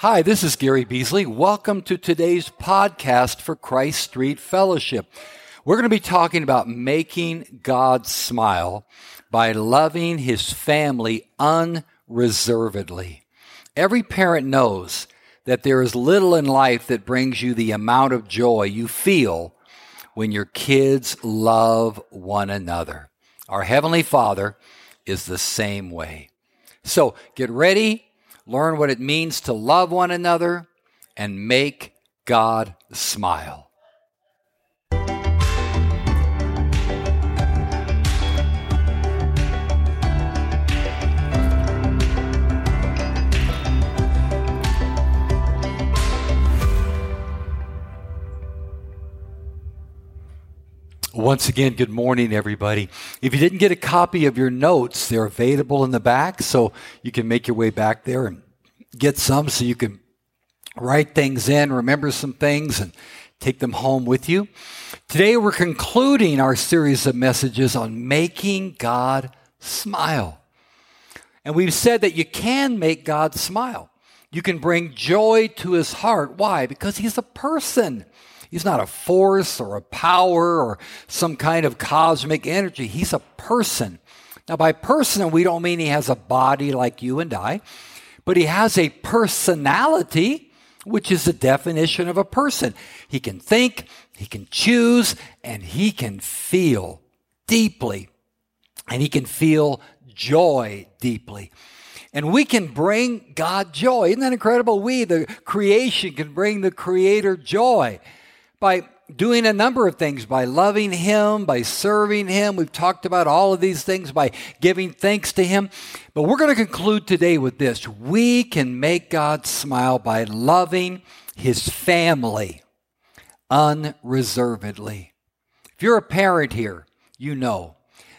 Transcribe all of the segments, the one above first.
Hi, this is Gary Beasley. Welcome to today's podcast for Christ Street Fellowship. We're going to be talking about making God smile by loving his family unreservedly. Every parent knows that there is little in life that brings you the amount of joy you feel when your kids love one another. Our Heavenly Father is the same way. So get ready learn what it means to love one another, and make God smile. Once again, good morning, everybody. If you didn't get a copy of your notes, they're available in the back, so you can make your way back there and get some so you can write things in, remember some things, and take them home with you. Today, we're concluding our series of messages on making God smile. And we've said that you can make God smile. You can bring joy to his heart. Why? Because he's a person. He's not a force or a power or some kind of cosmic energy. He's a person. Now, by person, we don't mean he has a body like you and I, but he has a personality, which is the definition of a person. He can think, he can choose, and he can feel deeply. And he can feel joy deeply. And we can bring God joy. Isn't that incredible? We, the creation, can bring the Creator joy by doing a number of things by loving Him, by serving Him. We've talked about all of these things by giving thanks to Him. But we're going to conclude today with this we can make God smile by loving His family unreservedly. If you're a parent here, you know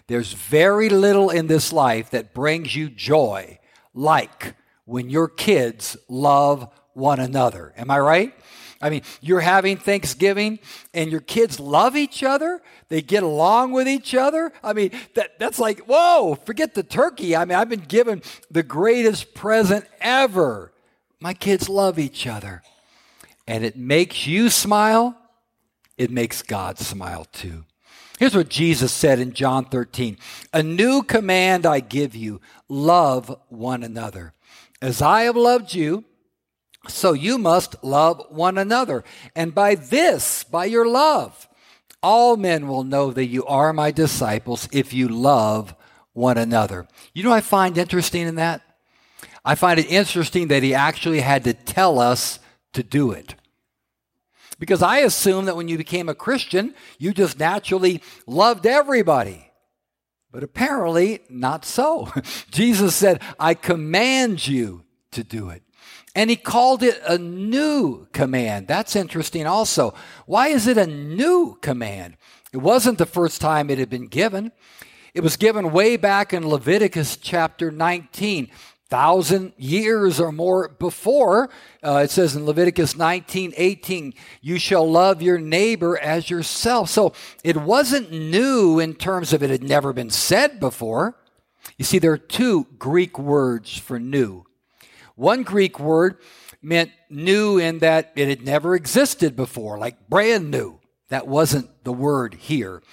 there's very little in this life that brings you joy like when your kids love one another. Am I right? I mean, you're having Thanksgiving and your kids love each other. They get along with each other. I mean, that, that's like, whoa, forget the turkey. I mean, I've been given the greatest present ever. My kids love each other. And it makes you smile, it makes God smile too. Here's what Jesus said in John 13 A new command I give you love one another. As I have loved you, so you must love one another. And by this, by your love, all men will know that you are my disciples if you love one another. You know I find interesting in that? I find it interesting that he actually had to tell us to do it. Because I assume that when you became a Christian, you just naturally loved everybody. But apparently, not so. Jesus said, I command you to do it. And he called it a new command. That's interesting also. Why is it a new command? It wasn't the first time it had been given. It was given way back in Leviticus chapter 19, thousand years or more before. Uh, it says in Leviticus 19, 18, you shall love your neighbor as yourself. So it wasn't new in terms of it had never been said before. You see, there are two Greek words for new. One Greek word meant new in that it had never existed before, like brand new. That wasn't the word here.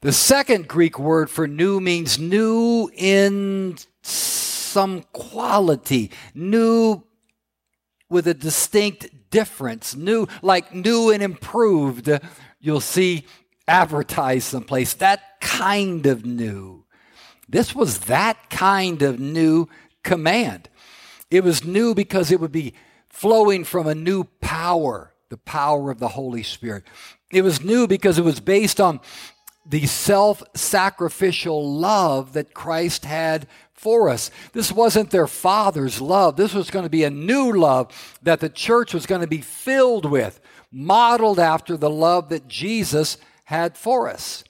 The second Greek word for new means new in some quality, new with a distinct difference, new, like new and improved. You'll see advertised someplace, that kind of new. This was that kind of new command. It was new because it would be flowing from a new power, the power of the Holy Spirit. It was new because it was based on the self sacrificial love that Christ had for us. This wasn't their father's love. This was going to be a new love that the church was going to be filled with, modeled after the love that Jesus had for us.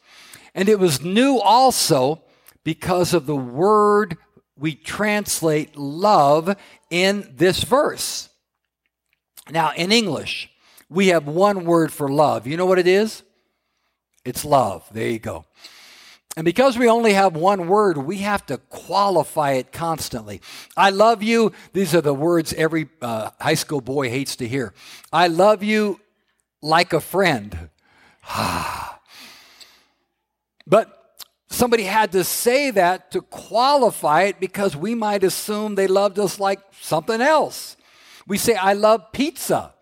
And it was new also because of the word we translate love in this verse. Now, in English, we have one word for love. You know what it is? It's love. There you go. And because we only have one word, we have to qualify it constantly. I love you. These are the words every uh, high school boy hates to hear. I love you like a friend. but somebody had to say that to qualify it because we might assume they loved us like something else. We say, I love pizza.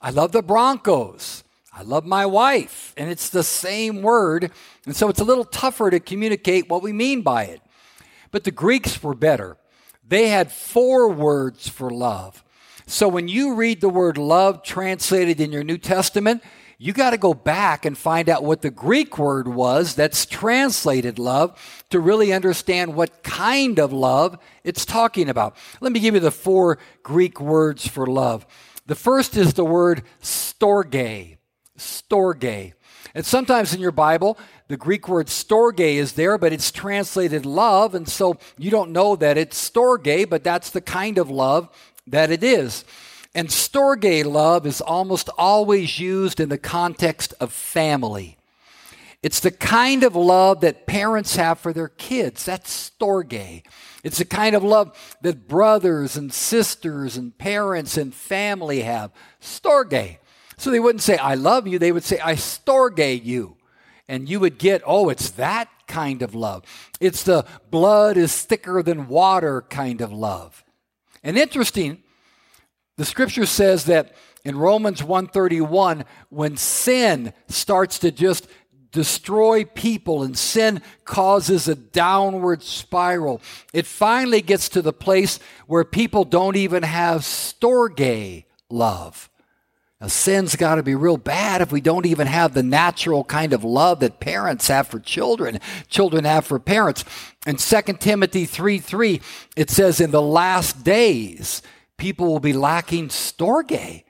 I love the Broncos. I love my wife. And it's the same word. And so it's a little tougher to communicate what we mean by it. But the Greeks were better. They had four words for love. So when you read the word love translated in your New Testament, you got to go back and find out what the Greek word was that's translated love to really understand what kind of love it's talking about. Let me give you the four Greek words for love. The first is the word storge. Storge. And sometimes in your Bible, the Greek word storge is there, but it's translated love, and so you don't know that it's storge, but that's the kind of love that it is. And storge love is almost always used in the context of family. It's the kind of love that parents have for their kids. That's storge. It's the kind of love that brothers and sisters and parents and family have. Storge. So they wouldn't say, I love you. They would say, I storge you. And you would get, oh, it's that kind of love. It's the blood is thicker than water kind of love. And interesting, the scripture says that in Romans 131 when sin starts to just destroy people and sin causes a downward spiral, it finally gets to the place where people don't even have storge love. Now, sin's got to be real bad if we don't even have the natural kind of love that parents have for children, children have for parents. In 2 Timothy 3 3, it says, In the last days, people will be lacking storge.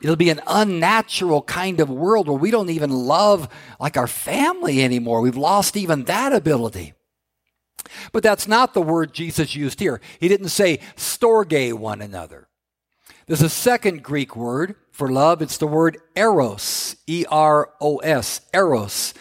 It'll be an unnatural kind of world where we don't even love like our family anymore. We've lost even that ability. But that's not the word Jesus used here. He didn't say storge one another. There's a second Greek word for love. It's the word eros, E R O S, eros.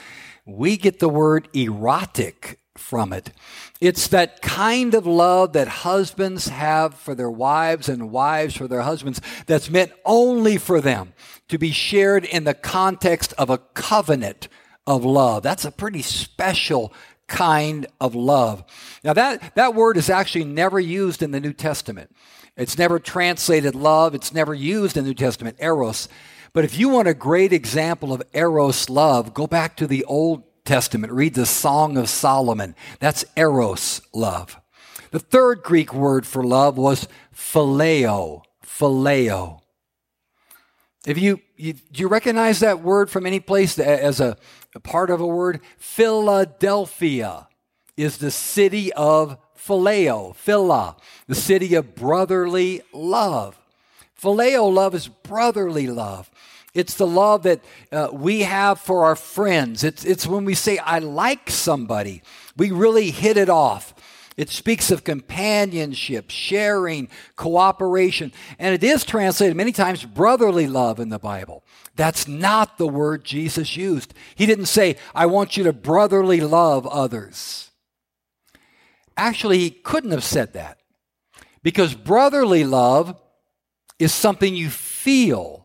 We get the word erotic from it. It's that kind of love that husbands have for their wives and wives for their husbands that's meant only for them to be shared in the context of a covenant of love. That's a pretty special kind of love. Now that, that word is actually never used in the New Testament. It's never translated love. It's never used in the New Testament, eros. But if you want a great example of eros love, go back to the Old Testament. Read the Song of Solomon. That's eros love. The third Greek word for love was phileo. Phileo. If you, you do you recognize that word from any place as a, a part of a word? Philadelphia is the city of phileo, phila, the city of brotherly love. Phileo love is brotherly love. It's the love that uh, we have for our friends. It's, it's when we say, I like somebody. We really hit it off. It speaks of companionship, sharing, cooperation. And it is translated many times brotherly love in the Bible. That's not the word Jesus used. He didn't say, I want you to brotherly love others. Actually, he couldn't have said that because brotherly love is something you feel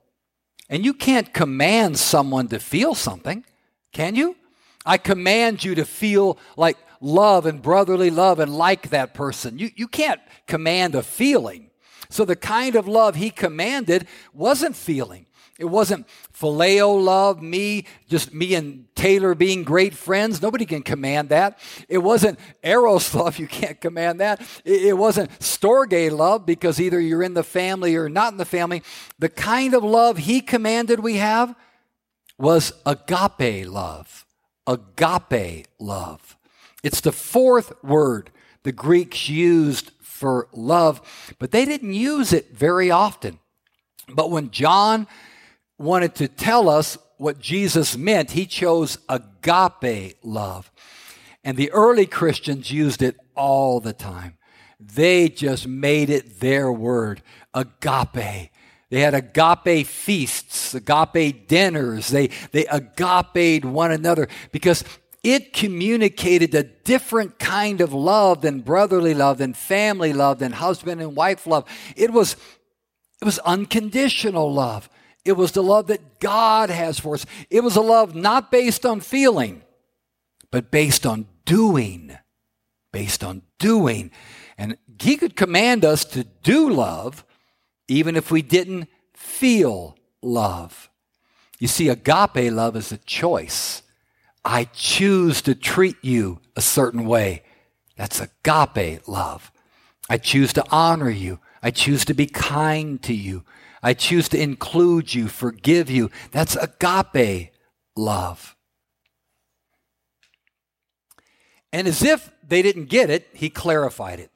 and you can't command someone to feel something, can you? I command you to feel like love and brotherly love and like that person. You, you can't command a feeling. So the kind of love he commanded wasn't feeling. It wasn't phileo love, me, just me and Taylor being great friends. Nobody can command that. It wasn't eros love. You can't command that. It wasn't storge love because either you're in the family or not in the family. The kind of love he commanded we have was agape love. Agape love. It's the fourth word the Greeks used for love, but they didn't use it very often. But when John wanted to tell us what Jesus meant, he chose agape love. And the early Christians used it all the time. They just made it their word, agape. They had agape feasts, agape dinners. They, they agape one another because it communicated a different kind of love than brotherly love, than family love, than husband and wife love. It was, it was unconditional love. It was the love that God has for us. It was a love not based on feeling, but based on doing. Based on doing. And He could command us to do love even if we didn't feel love. You see, agape love is a choice. I choose to treat you a certain way. That's agape love. I choose to honor you. I choose to be kind to you. I choose to include you, forgive you. That's agape love. And as if they didn't get it, he clarified it.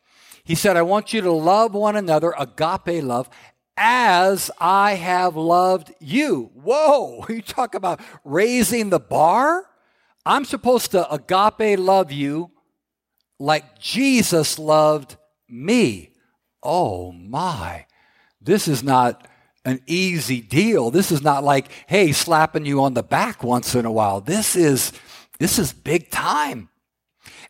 He said, I want you to love one another, agape love, as I have loved you. Whoa, you talk about raising the bar? I'm supposed to agape love you like Jesus loved me. Oh my. This is not an easy deal. This is not like, hey, slapping you on the back once in a while. This is this is big time.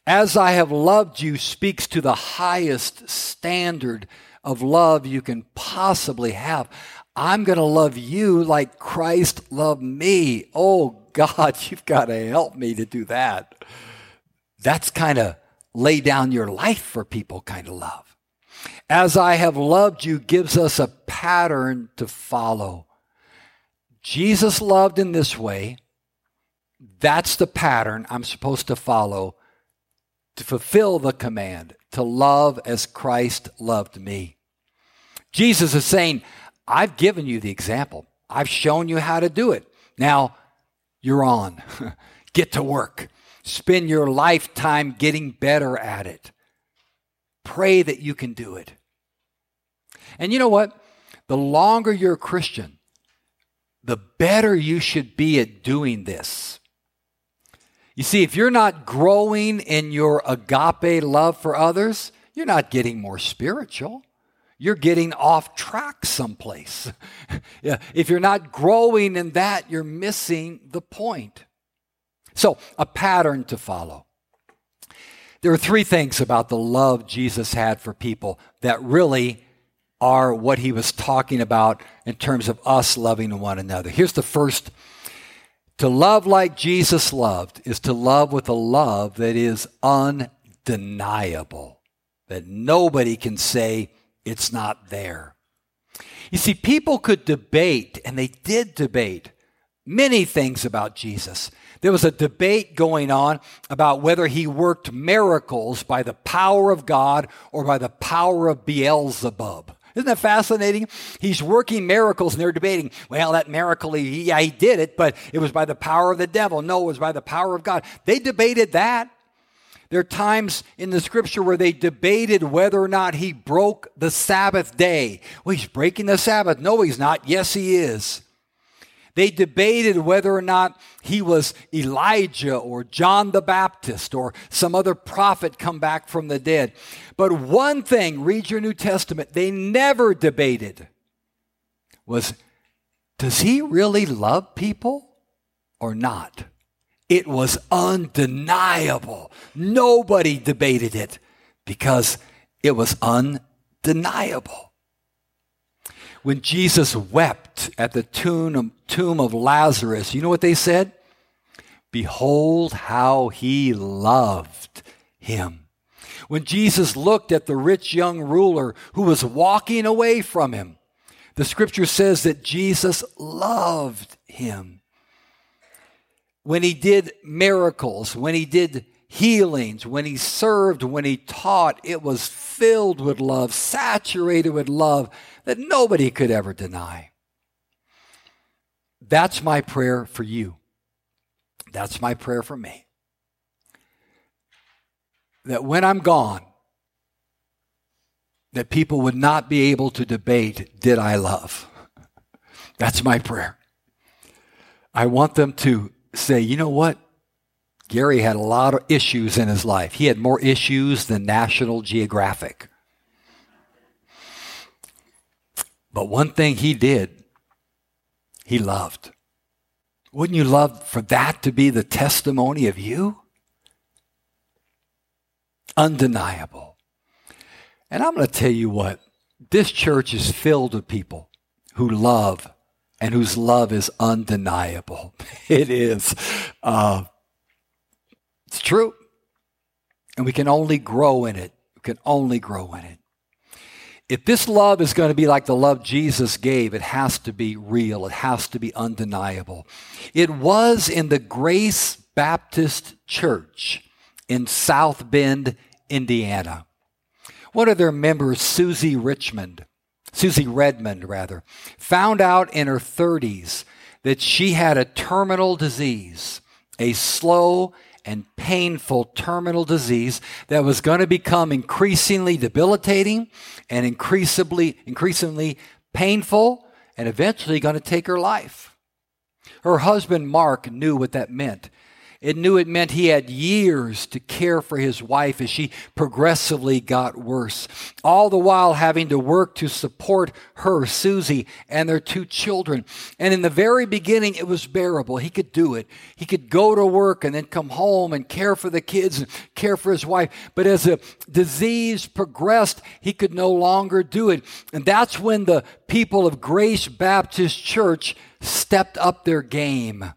As I have loved you speaks to the highest standard of love you can possibly have. I'm going to love you like Christ loved me. Oh God, you've got to help me to do that. That's kind of lay down your life for people kind of love as I have loved you gives us a pattern to follow. Jesus loved in this way. That's the pattern I'm supposed to follow to fulfill the command to love as Christ loved me. Jesus is saying, I've given you the example. I've shown you how to do it. Now you're on. Get to work. Spend your lifetime getting better at it. Pray that you can do it. And you know what? The longer you're a Christian, the better you should be at doing this. You see, if you're not growing in your agape love for others, you're not getting more spiritual. You're getting off track someplace. if you're not growing in that, you're missing the point. So, a pattern to follow. There are three things about the love Jesus had for people that really are what he was talking about in terms of us loving one another. Here's the first to love like Jesus loved is to love with a love that is undeniable, that nobody can say it's not there. You see, people could debate, and they did debate many things about Jesus. There was a debate going on about whether he worked miracles by the power of God or by the power of Beelzebub. Isn't that fascinating? He's working miracles and they're debating, well, that miracle, he, yeah, he did it, but it was by the power of the devil. No, it was by the power of God. They debated that. There are times in the scripture where they debated whether or not he broke the Sabbath day. Well, he's breaking the Sabbath. No, he's not. Yes, he is. They debated whether or not he was Elijah or John the Baptist or some other prophet come back from the dead. But one thing, read your New Testament, they never debated was does he really love people or not? It was undeniable. Nobody debated it because it was undeniable when Jesus wept at the tomb, of Lazarus, you know what they said? Behold how he loved him. When Jesus looked at the rich young ruler who was walking away from him, the scripture says that Jesus loved him. When he did miracles, when he did healings, when he served, when he taught, it was filled with love, saturated with love that nobody could ever deny. That's my prayer for you. That's my prayer for me. That when I'm gone, that people would not be able to debate, did I love? That's my prayer. I want them to say, you know what? Gary had a lot of issues in his life. He had more issues than National Geographic. But one thing he did, he loved. Wouldn't you love for that to be the testimony of you? undeniable. And I'm going to tell you what, this church is filled with people who love and whose love is undeniable. It is. Uh, it's true. And we can only grow in it. We can only grow in it. If this love is going to be like the love Jesus gave, it has to be real. It has to be undeniable. It was in the Grace Baptist Church in South Bend, Indiana. One of their members, Susie Richmond, Susie Redmond, rather, found out in her 30s that she had a terminal disease, a slow and painful terminal disease that was going to become increasingly debilitating and increasingly, increasingly painful and eventually going to take her life. Her husband, Mark, knew what that meant. It knew it meant he had years to care for his wife as she progressively got worse, all the while having to work to support her, Susie, and their two children. And in the very beginning, it was bearable. He could do it. He could go to work and then come home and care for the kids and care for his wife. But as the disease progressed, he could no longer do it. And that's when the people of Grace Baptist Church stepped up their game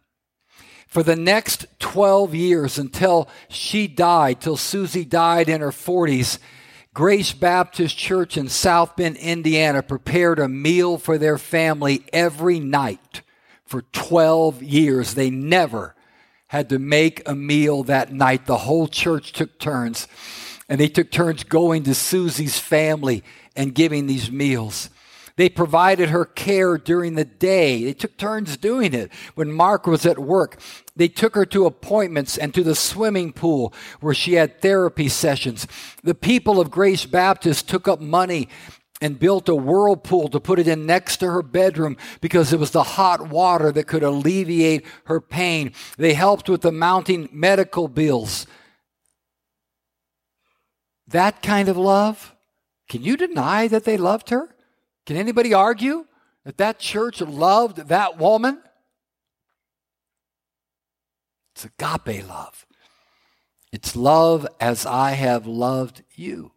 for the next 12 years until she died, till Susie died in her 40s, Grace Baptist Church in South Bend, Indiana prepared a meal for their family every night for 12 years. They never had to make a meal that night. The whole church took turns, and they took turns going to Susie's family and giving these meals. They provided her care during the day. They took turns doing it. When Mark was at work, they took her to appointments and to the swimming pool where she had therapy sessions. The people of Grace Baptist took up money and built a whirlpool to put it in next to her bedroom because it was the hot water that could alleviate her pain. They helped with the mounting medical bills. That kind of love, can you deny that they loved her? Can anybody argue that that church loved that woman? It's agape love. It's love as I have loved you.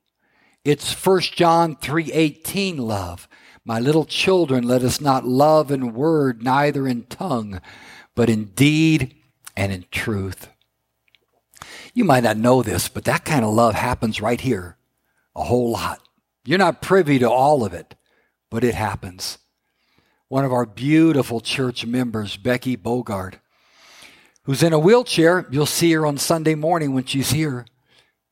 It's 1 John 3:18 love. My little children, let us not love in word, neither in tongue, but in deed and in truth. You might not know this, but that kind of love happens right here a whole lot. You're not privy to all of it but it happens. One of our beautiful church members, Becky Bogard, who's in a wheelchair, you'll see her on Sunday morning when she's here,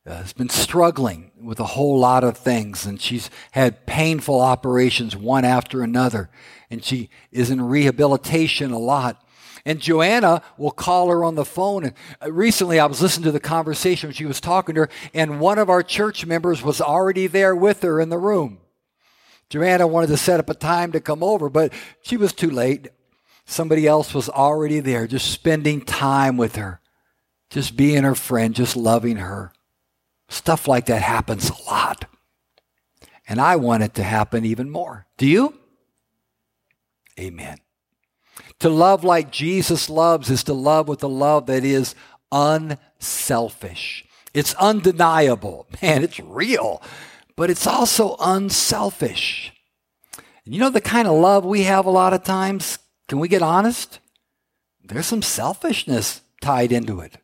uh, has been struggling with a whole lot of things, and she's had painful operations one after another, and she is in rehabilitation a lot. And Joanna will call her on the phone. And uh, recently, I was listening to the conversation when she was talking to her, and one of our church members was already there with her in the room. Joanna wanted to set up a time to come over, but she was too late. Somebody else was already there, just spending time with her, just being her friend, just loving her. Stuff like that happens a lot. And I want it to happen even more. Do you? Amen. To love like Jesus loves is to love with a love that is unselfish. It's undeniable. Man, it's real but it's also unselfish. And you know the kind of love we have a lot of times? Can we get honest? There's some selfishness tied into it.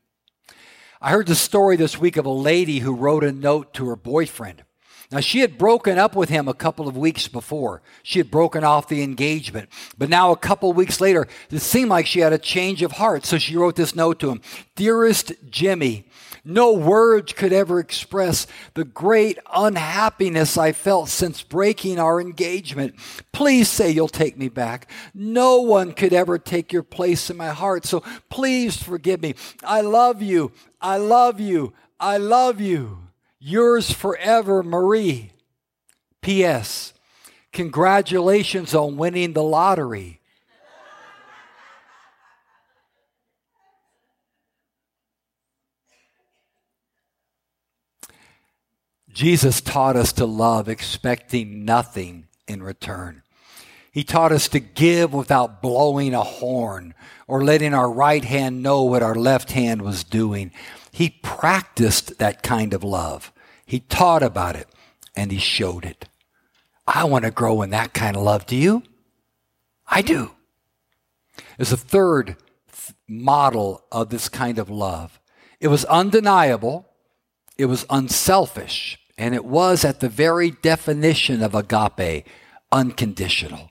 I heard the story this week of a lady who wrote a note to her boyfriend. Now, she had broken up with him a couple of weeks before. She had broken off the engagement. But now, a couple weeks later, it seemed like she had a change of heart. So she wrote this note to him Dearest Jimmy, no words could ever express the great unhappiness I felt since breaking our engagement. Please say you'll take me back. No one could ever take your place in my heart, so please forgive me. I love you. I love you. I love you. Yours forever, Marie. P.S. Congratulations on winning the lottery. Jesus taught us to love expecting nothing in return. He taught us to give without blowing a horn or letting our right hand know what our left hand was doing. He practiced that kind of love. he taught about it, and he showed it. I want to grow in that kind of love. Do you? I do. There's a third model of this kind of love. It was undeniable, it was unselfish, and it was at the very definition of agape, unconditional.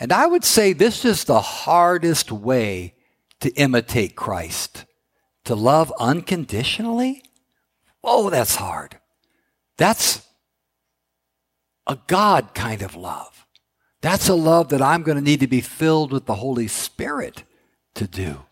And I would say this is the hardest way to imitate Christ. To love unconditionally? Oh, that's hard. That's a God kind of love. That's a love that I'm going to need to be filled with the Holy Spirit to do.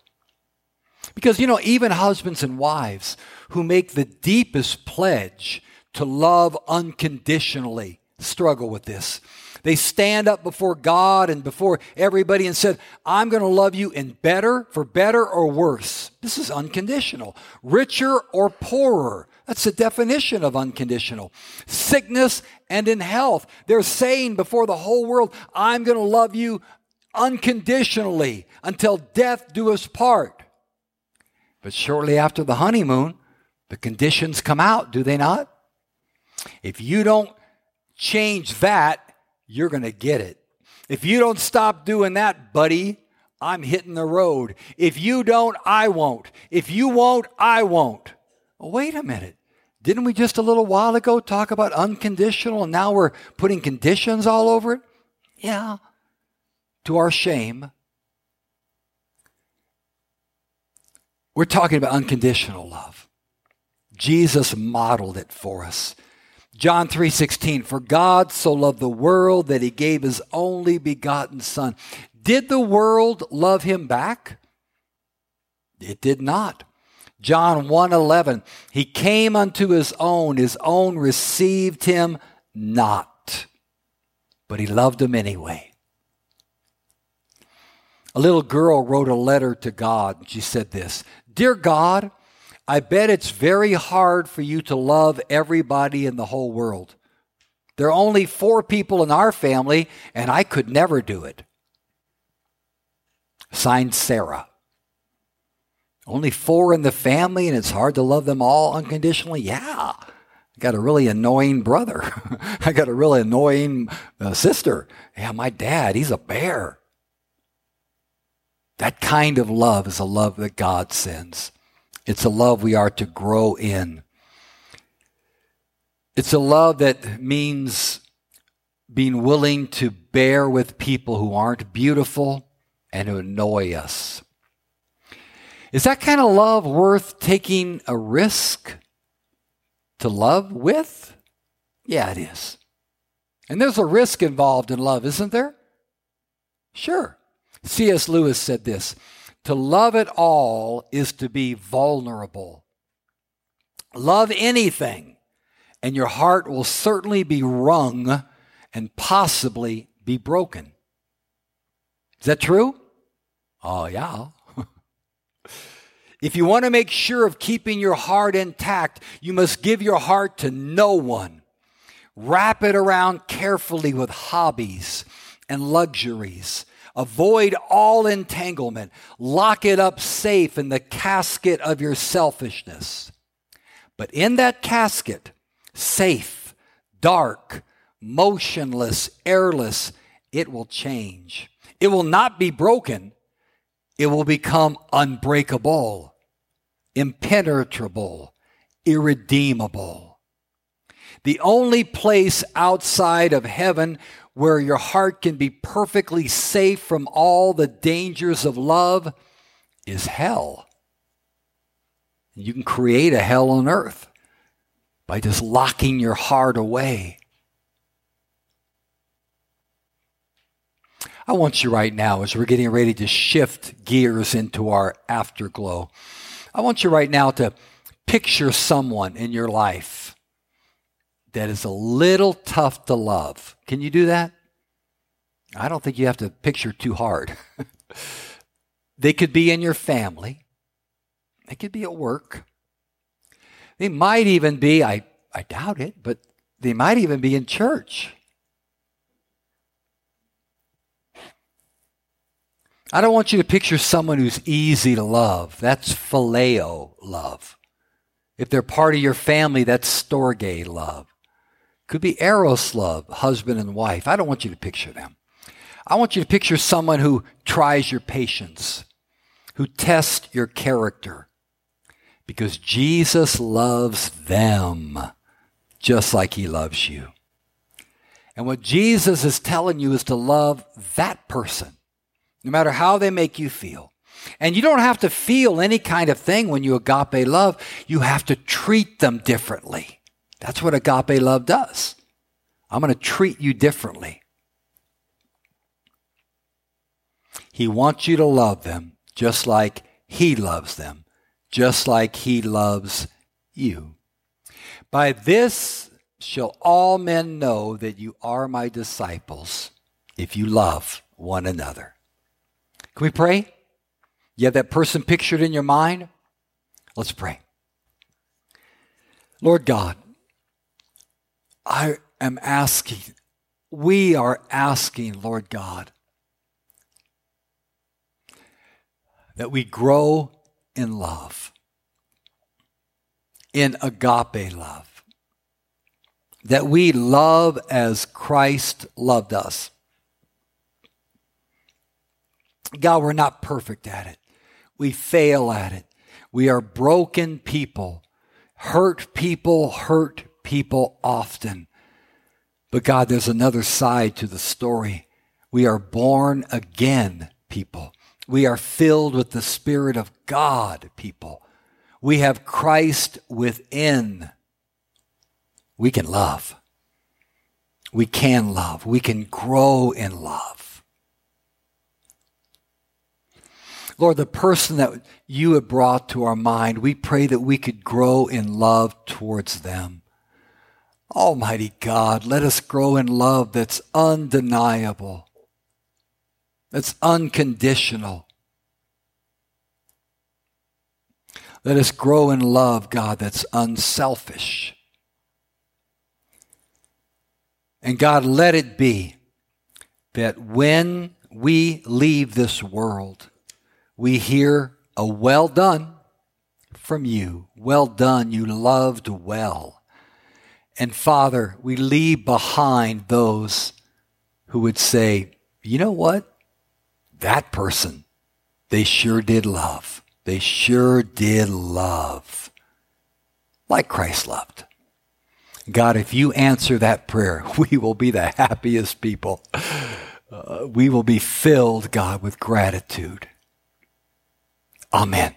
Because, you know, even husbands and wives who make the deepest pledge to love unconditionally struggle with this. They stand up before God and before everybody and said, I'm going to love you in better, for better or worse. This is unconditional. Richer or poorer. That's the definition of unconditional. Sickness and in health. They're saying before the whole world, I'm going to love you unconditionally until death do us part. But shortly after the honeymoon, the conditions come out, do they not? If you don't change that, you're going to get it. If you don't stop doing that, buddy, I'm hitting the road. If you don't, I won't. If you won't, I won't. Wait a minute. Didn't we just a little while ago talk about unconditional and now we're putting conditions all over it? Yeah. To our shame. We're talking about unconditional love. Jesus modeled it for us. John 3:16 For God so loved the world that he gave his only begotten son. Did the world love him back? It did not. John 1:11 He came unto his own his own received him not but he loved him anyway. A little girl wrote a letter to God. She said this Dear God, I bet it's very hard for you to love everybody in the whole world. There are only four people in our family, and I could never do it. Signed Sarah. Only four in the family, and it's hard to love them all unconditionally? Yeah. I got a really annoying brother. I got a really annoying uh, sister. Yeah, my dad, he's a bear. That kind of love is a love that God sends. It's a love we are to grow in. It's a love that means being willing to bear with people who aren't beautiful and who annoy us. Is that kind of love worth taking a risk to love with? Yeah, it is. And there's a risk involved in love, isn't there? Sure. C.S. Lewis said this to love at all is to be vulnerable. Love anything, and your heart will certainly be wrung and possibly be broken. Is that true? Oh, yeah. if you want to make sure of keeping your heart intact, you must give your heart to no one. Wrap it around carefully with hobbies and luxuries Avoid all entanglement. Lock it up safe in the casket of your selfishness. But in that casket, safe, dark, motionless, airless, it will change. It will not be broken. It will become unbreakable, impenetrable, irredeemable. The only place outside of heaven where your heart can be perfectly safe from all the dangers of love is hell. You can create a hell on earth by just locking your heart away. I want you right now, as we're getting ready to shift gears into our afterglow, I want you right now to picture someone in your life that is a little tough to love. Can you do that? I don't think you have to picture too hard. they could be in your family, they could be at work. They might even be, I, I doubt it, but they might even be in church. I don't want you to picture someone who's easy to love. That's phileo love. If they're part of your family, that's storge love. Could be eros love, husband and wife. I don't want you to picture them. I want you to picture someone who tries your patience, who tests your character, because Jesus loves them just like he loves you. And what Jesus is telling you is to love that person, no matter how they make you feel. And you don't have to feel any kind of thing when you agape love. You have to treat them differently. That's what agape love does. I'm going to treat you differently. He wants you to love them just like He loves them, just like He loves you. By this shall all men know that you are my disciples if you love one another. Can we pray? You have that person pictured in your mind? Let's pray. Lord God, I am asking, we are asking, Lord God, that we grow in love, in agape love, that we love as Christ loved us. God, we're not perfect at it. We fail at it. We are broken people. Hurt people hurt people often. But God, there's another side to the story. We are born again people. We are filled with the Spirit of God, people. We have Christ within. We can love. We can love. We can grow in love. Lord, the person that you have brought to our mind, we pray that we could grow in love towards them. Almighty God, let us grow in love that's undeniable that's unconditional. Let us grow in love, God, that's unselfish. And God, let it be that when we leave this world, we hear a well done from you. Well done, you loved well. And Father, we leave behind those who would say, you know what? that person, they sure did love. They sure did love like Christ loved. God, if you answer that prayer, we will be the happiest people. Uh, we will be filled, God, with gratitude. Amen.